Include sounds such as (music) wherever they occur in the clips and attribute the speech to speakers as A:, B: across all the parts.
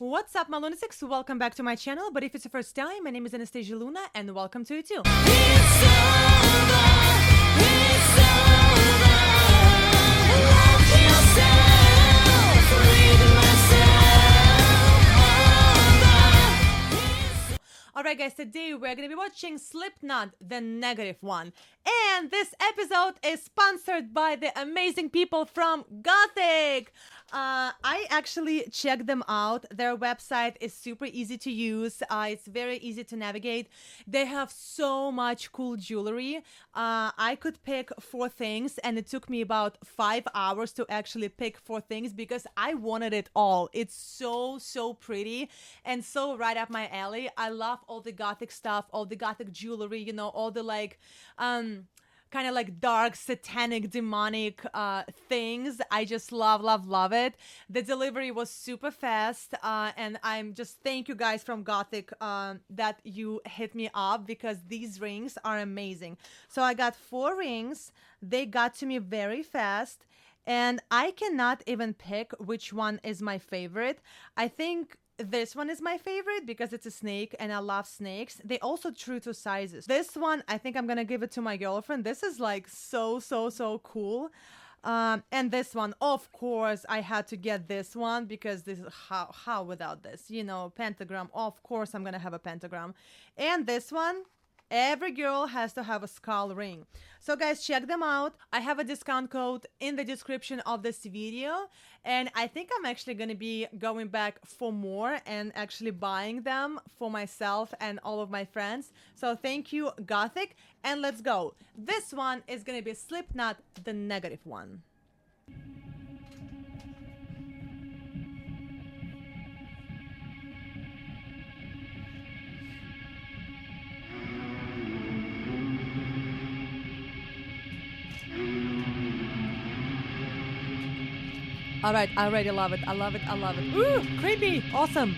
A: What's up, my lunatics? Welcome back to my channel. But if it's your first time, my name is Anastasia Luna, and welcome to it too. Alright, guys, today we're gonna be watching Slipknot, the negative one. And this episode is sponsored by the amazing people from Gothic. Uh, I actually checked them out. Their website is super easy to use. Uh, it's very easy to navigate. They have so much cool jewelry. Uh, I could pick four things, and it took me about five hours to actually pick four things because I wanted it all. It's so so pretty and so right up my alley. I love all the gothic stuff, all the gothic jewelry. You know, all the like. Um, kind of like dark satanic demonic uh things. I just love love love it. The delivery was super fast uh and i'm just thank you guys from gothic um that you hit me up because these rings are amazing. So i got four rings. They got to me very fast and i cannot even pick which one is my favorite. I think this one is my favorite because it's a snake and I love snakes. They also true to sizes. This one, I think I'm gonna give it to my girlfriend. This is like so, so, so cool. Um, and this one, of course, I had to get this one because this is how, how without this, you know, pentagram. Of course, I'm gonna have a pentagram. And this one, Every girl has to have a skull ring. So guys, check them out. I have a discount code in the description of this video. And I think I'm actually going to be going back for more and actually buying them for myself and all of my friends. So thank you, Gothic. And let's go. This one is going to be Slipknot, the negative one. All right, I already love it. I love it. I love it. Ooh, creepy. Awesome.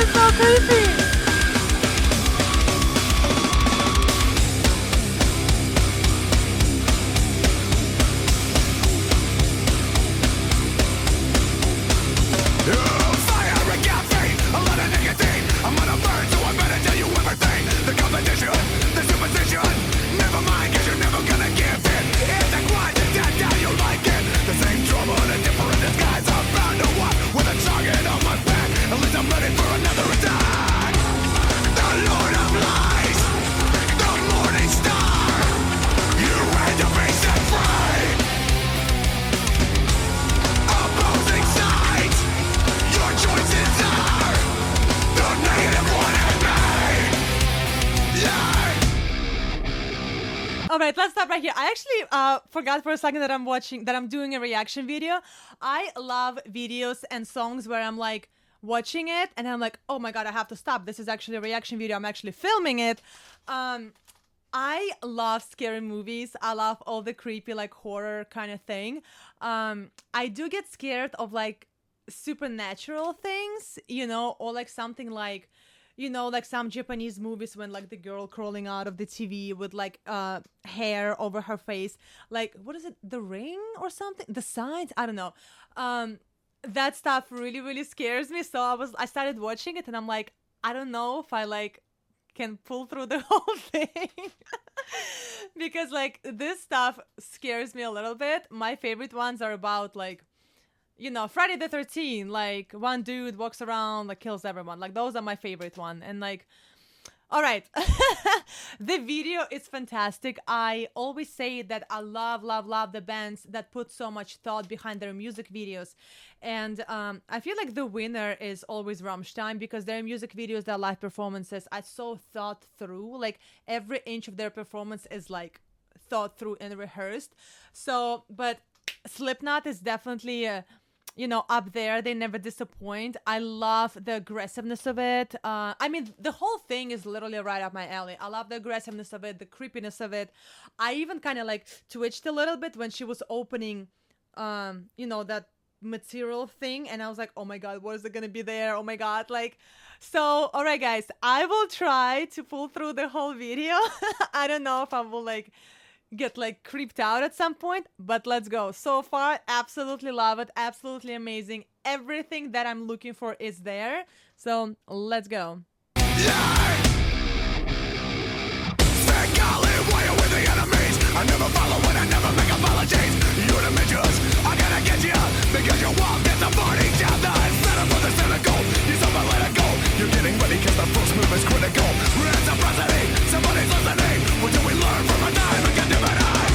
A: Is so creepy. All right, let's stop right here. I actually uh, forgot for a second that I'm watching, that I'm doing a reaction video. I love videos and songs where I'm like watching it and I'm like, oh my god, I have to stop. This is actually a reaction video. I'm actually filming it. Um, I love scary movies. I love all the creepy, like horror kind of thing. Um, I do get scared of like supernatural things, you know, or like something like you know like some japanese movies when like the girl crawling out of the tv with like uh hair over her face. Like what is it? The ring or something? The signs? I don't know. Um that stuff really really scares me. So i was i started watching it and i'm like i don't know if i like can pull through the (laughs) whole thing. (laughs) Because like this stuff scares me a little bit. My favorite ones are about like you know friday the 13th like one dude walks around like kills everyone. Like those are my favorite one. And like all right. (laughs) The video is fantastic. I always say that i love love love the bands that put so much thought behind their music videos. And um, i feel like the winner is always rammstein because their music videos their live performances are so thought through. Like every inch of their performance is like thought through and rehearsed. So but slipknot is definitely uh, you know up there they never disappoint. I love the aggressiveness of it. Uh i mean the whole thing is literally right up my alley. I love the aggressiveness of it the creepiness of it. I even kind of like twitched a little bit when she was opening um you know that material thing and i was like oh my god what is it gonna be there? Oh my god like so all right guys i will try to pull through the whole video. (laughs) I don't know if i will like get like creeped out at some point, but let's go. So far, absolutely love it. Absolutely amazing. Everything that I'm looking for is there. So let's go.
B: The. You're the at the the the getting ready cause the first move is critical. Reciprocity, eh? somebody's listening. What do we learn from a time of captivity? The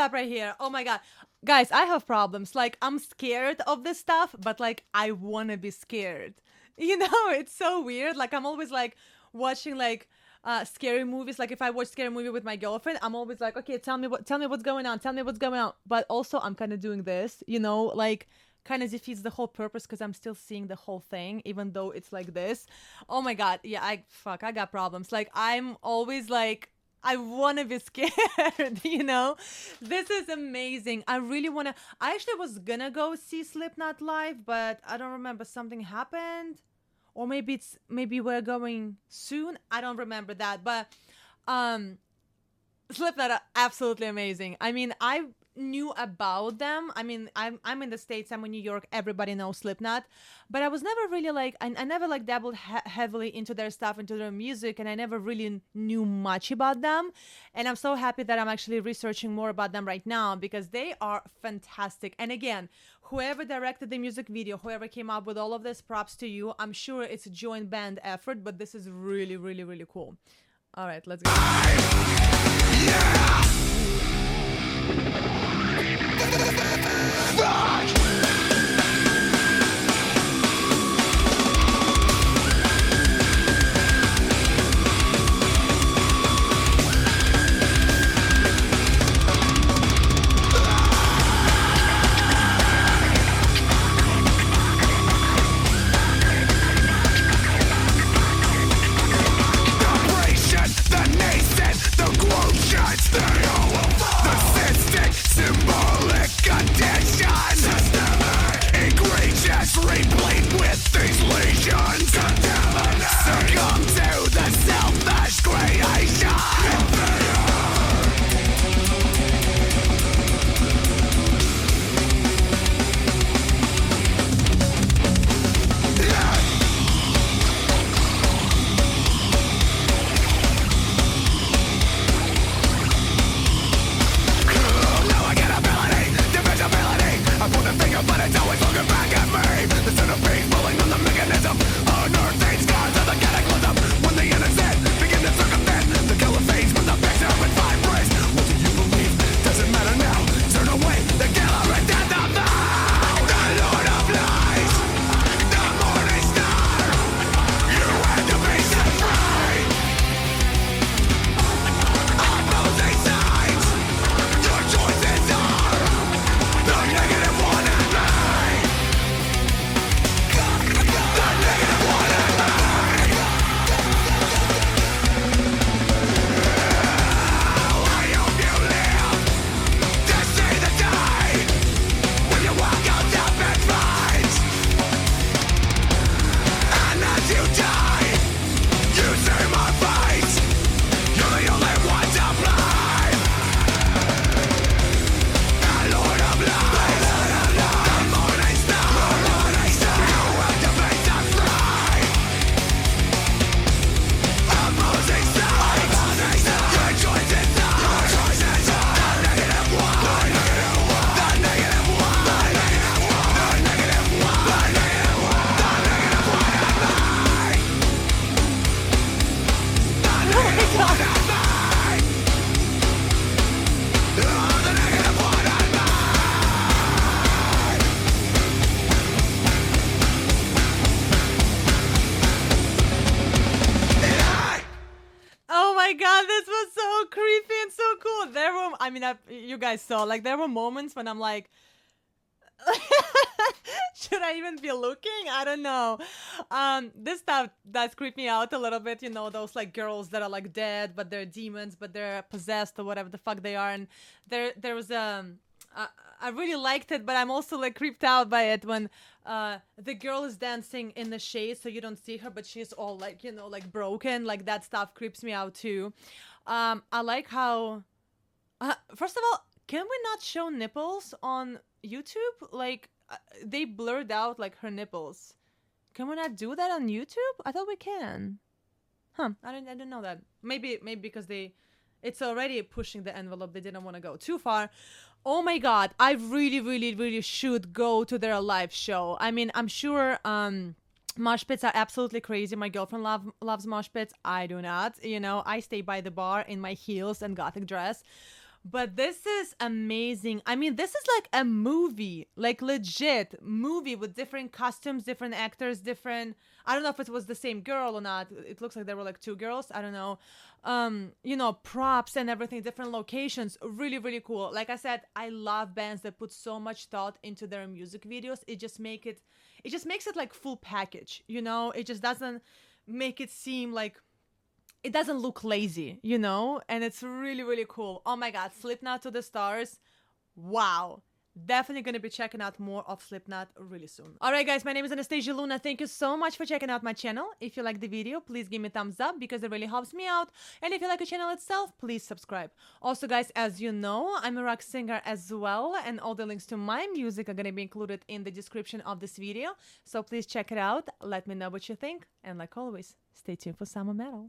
A: stop right here. Oh my god. Guys, I have problems. Like I'm scared of this stuff, but like I want to be scared. (laughs) You know, it's so weird. Like I'm always like watching like uh scary movies like if i watch scary movie with my girlfriend i'm always like okay tell me what tell me what's going on tell me what's going on but also i'm kind of doing this you know like kind of defeats the whole purpose because i'm still seeing the whole thing even though it's like this oh my god yeah i fuck i got problems like i'm always like I want to be (laughs) scared, you know? This is amazing. I really want to. I actually was gonna go see Slipknot live, but I don't remember. Something happened. Or maybe it's maybe we're going soon. I don't remember that. But um Slipknot absolutely amazing. I mean, I knew about them. I mean, I'm I'm in the states. I'm in New York. Everybody knows Slipknot, but I was never really like I, I never like dabbled he- heavily into their stuff, into their music, and I never really knew much about them. And I'm so happy that I'm actually researching more about them right now because they are fantastic. And again, whoever directed the music video, whoever came up with all of this, props to you. I'm sure it's a joint band effort, but this is really, really, really cool. All right, let's go.
B: Vibration,
A: I mean, I, you guys saw, like, there were moments when I'm like, (laughs) should I even be looking? I don't know. Um, this stuff does creep me out a little bit. You know, those like girls that are like dead, but they're demons, but they're possessed or whatever the fuck they are. And there, there was um, I, I really liked it, but I'm also like creeped out by it when uh the girl is dancing in the shade, so you don't see her, but she's all like you know like broken. Like that stuff creeps me out too. Um, I like how. Uh, first of all, can we not show nipples on YouTube? Like uh, they blurred out like her nipples. Can we not do that on YouTube? I thought we can. Huh? I didn't. I didn't know that. Maybe maybe because they, it's already pushing the envelope. They didn't want to go too far. Oh my god! I really, really, really should go to their live show. I mean, I'm sure. Um, mosh pits are absolutely crazy. My girlfriend love, loves mosh pits. I do not. You know, I stay by the bar in my heels and gothic dress. But this is amazing. I mean, this is like a movie, like legit movie with different costumes, different actors, different. I don't know if it was the same girl or not. It looks like there were like two girls. I don't know. Um, you know, props and everything, different locations. Really, really cool. Like I said, I love bands that put so much thought into their music videos. It just make it, it just makes it like full package. You know, it just doesn't make it seem like it doesn't look lazy, you know? And it's really, really cool. Oh my god, Slipknot to the stars. Wow. Definitely gonna be checking out more of Slipknot really soon. Alright guys, my name is Anastasia Luna. Thank you so much for checking out my channel. If you like the video, please give me a thumbs up because it really helps me out. And if you like the channel itself, please subscribe. Also guys, as you know, I'm a rock singer as well and all the links to my music are gonna be included in the description of this video. So please check it out. Let me know what you think. And like always, stay tuned for summer metal.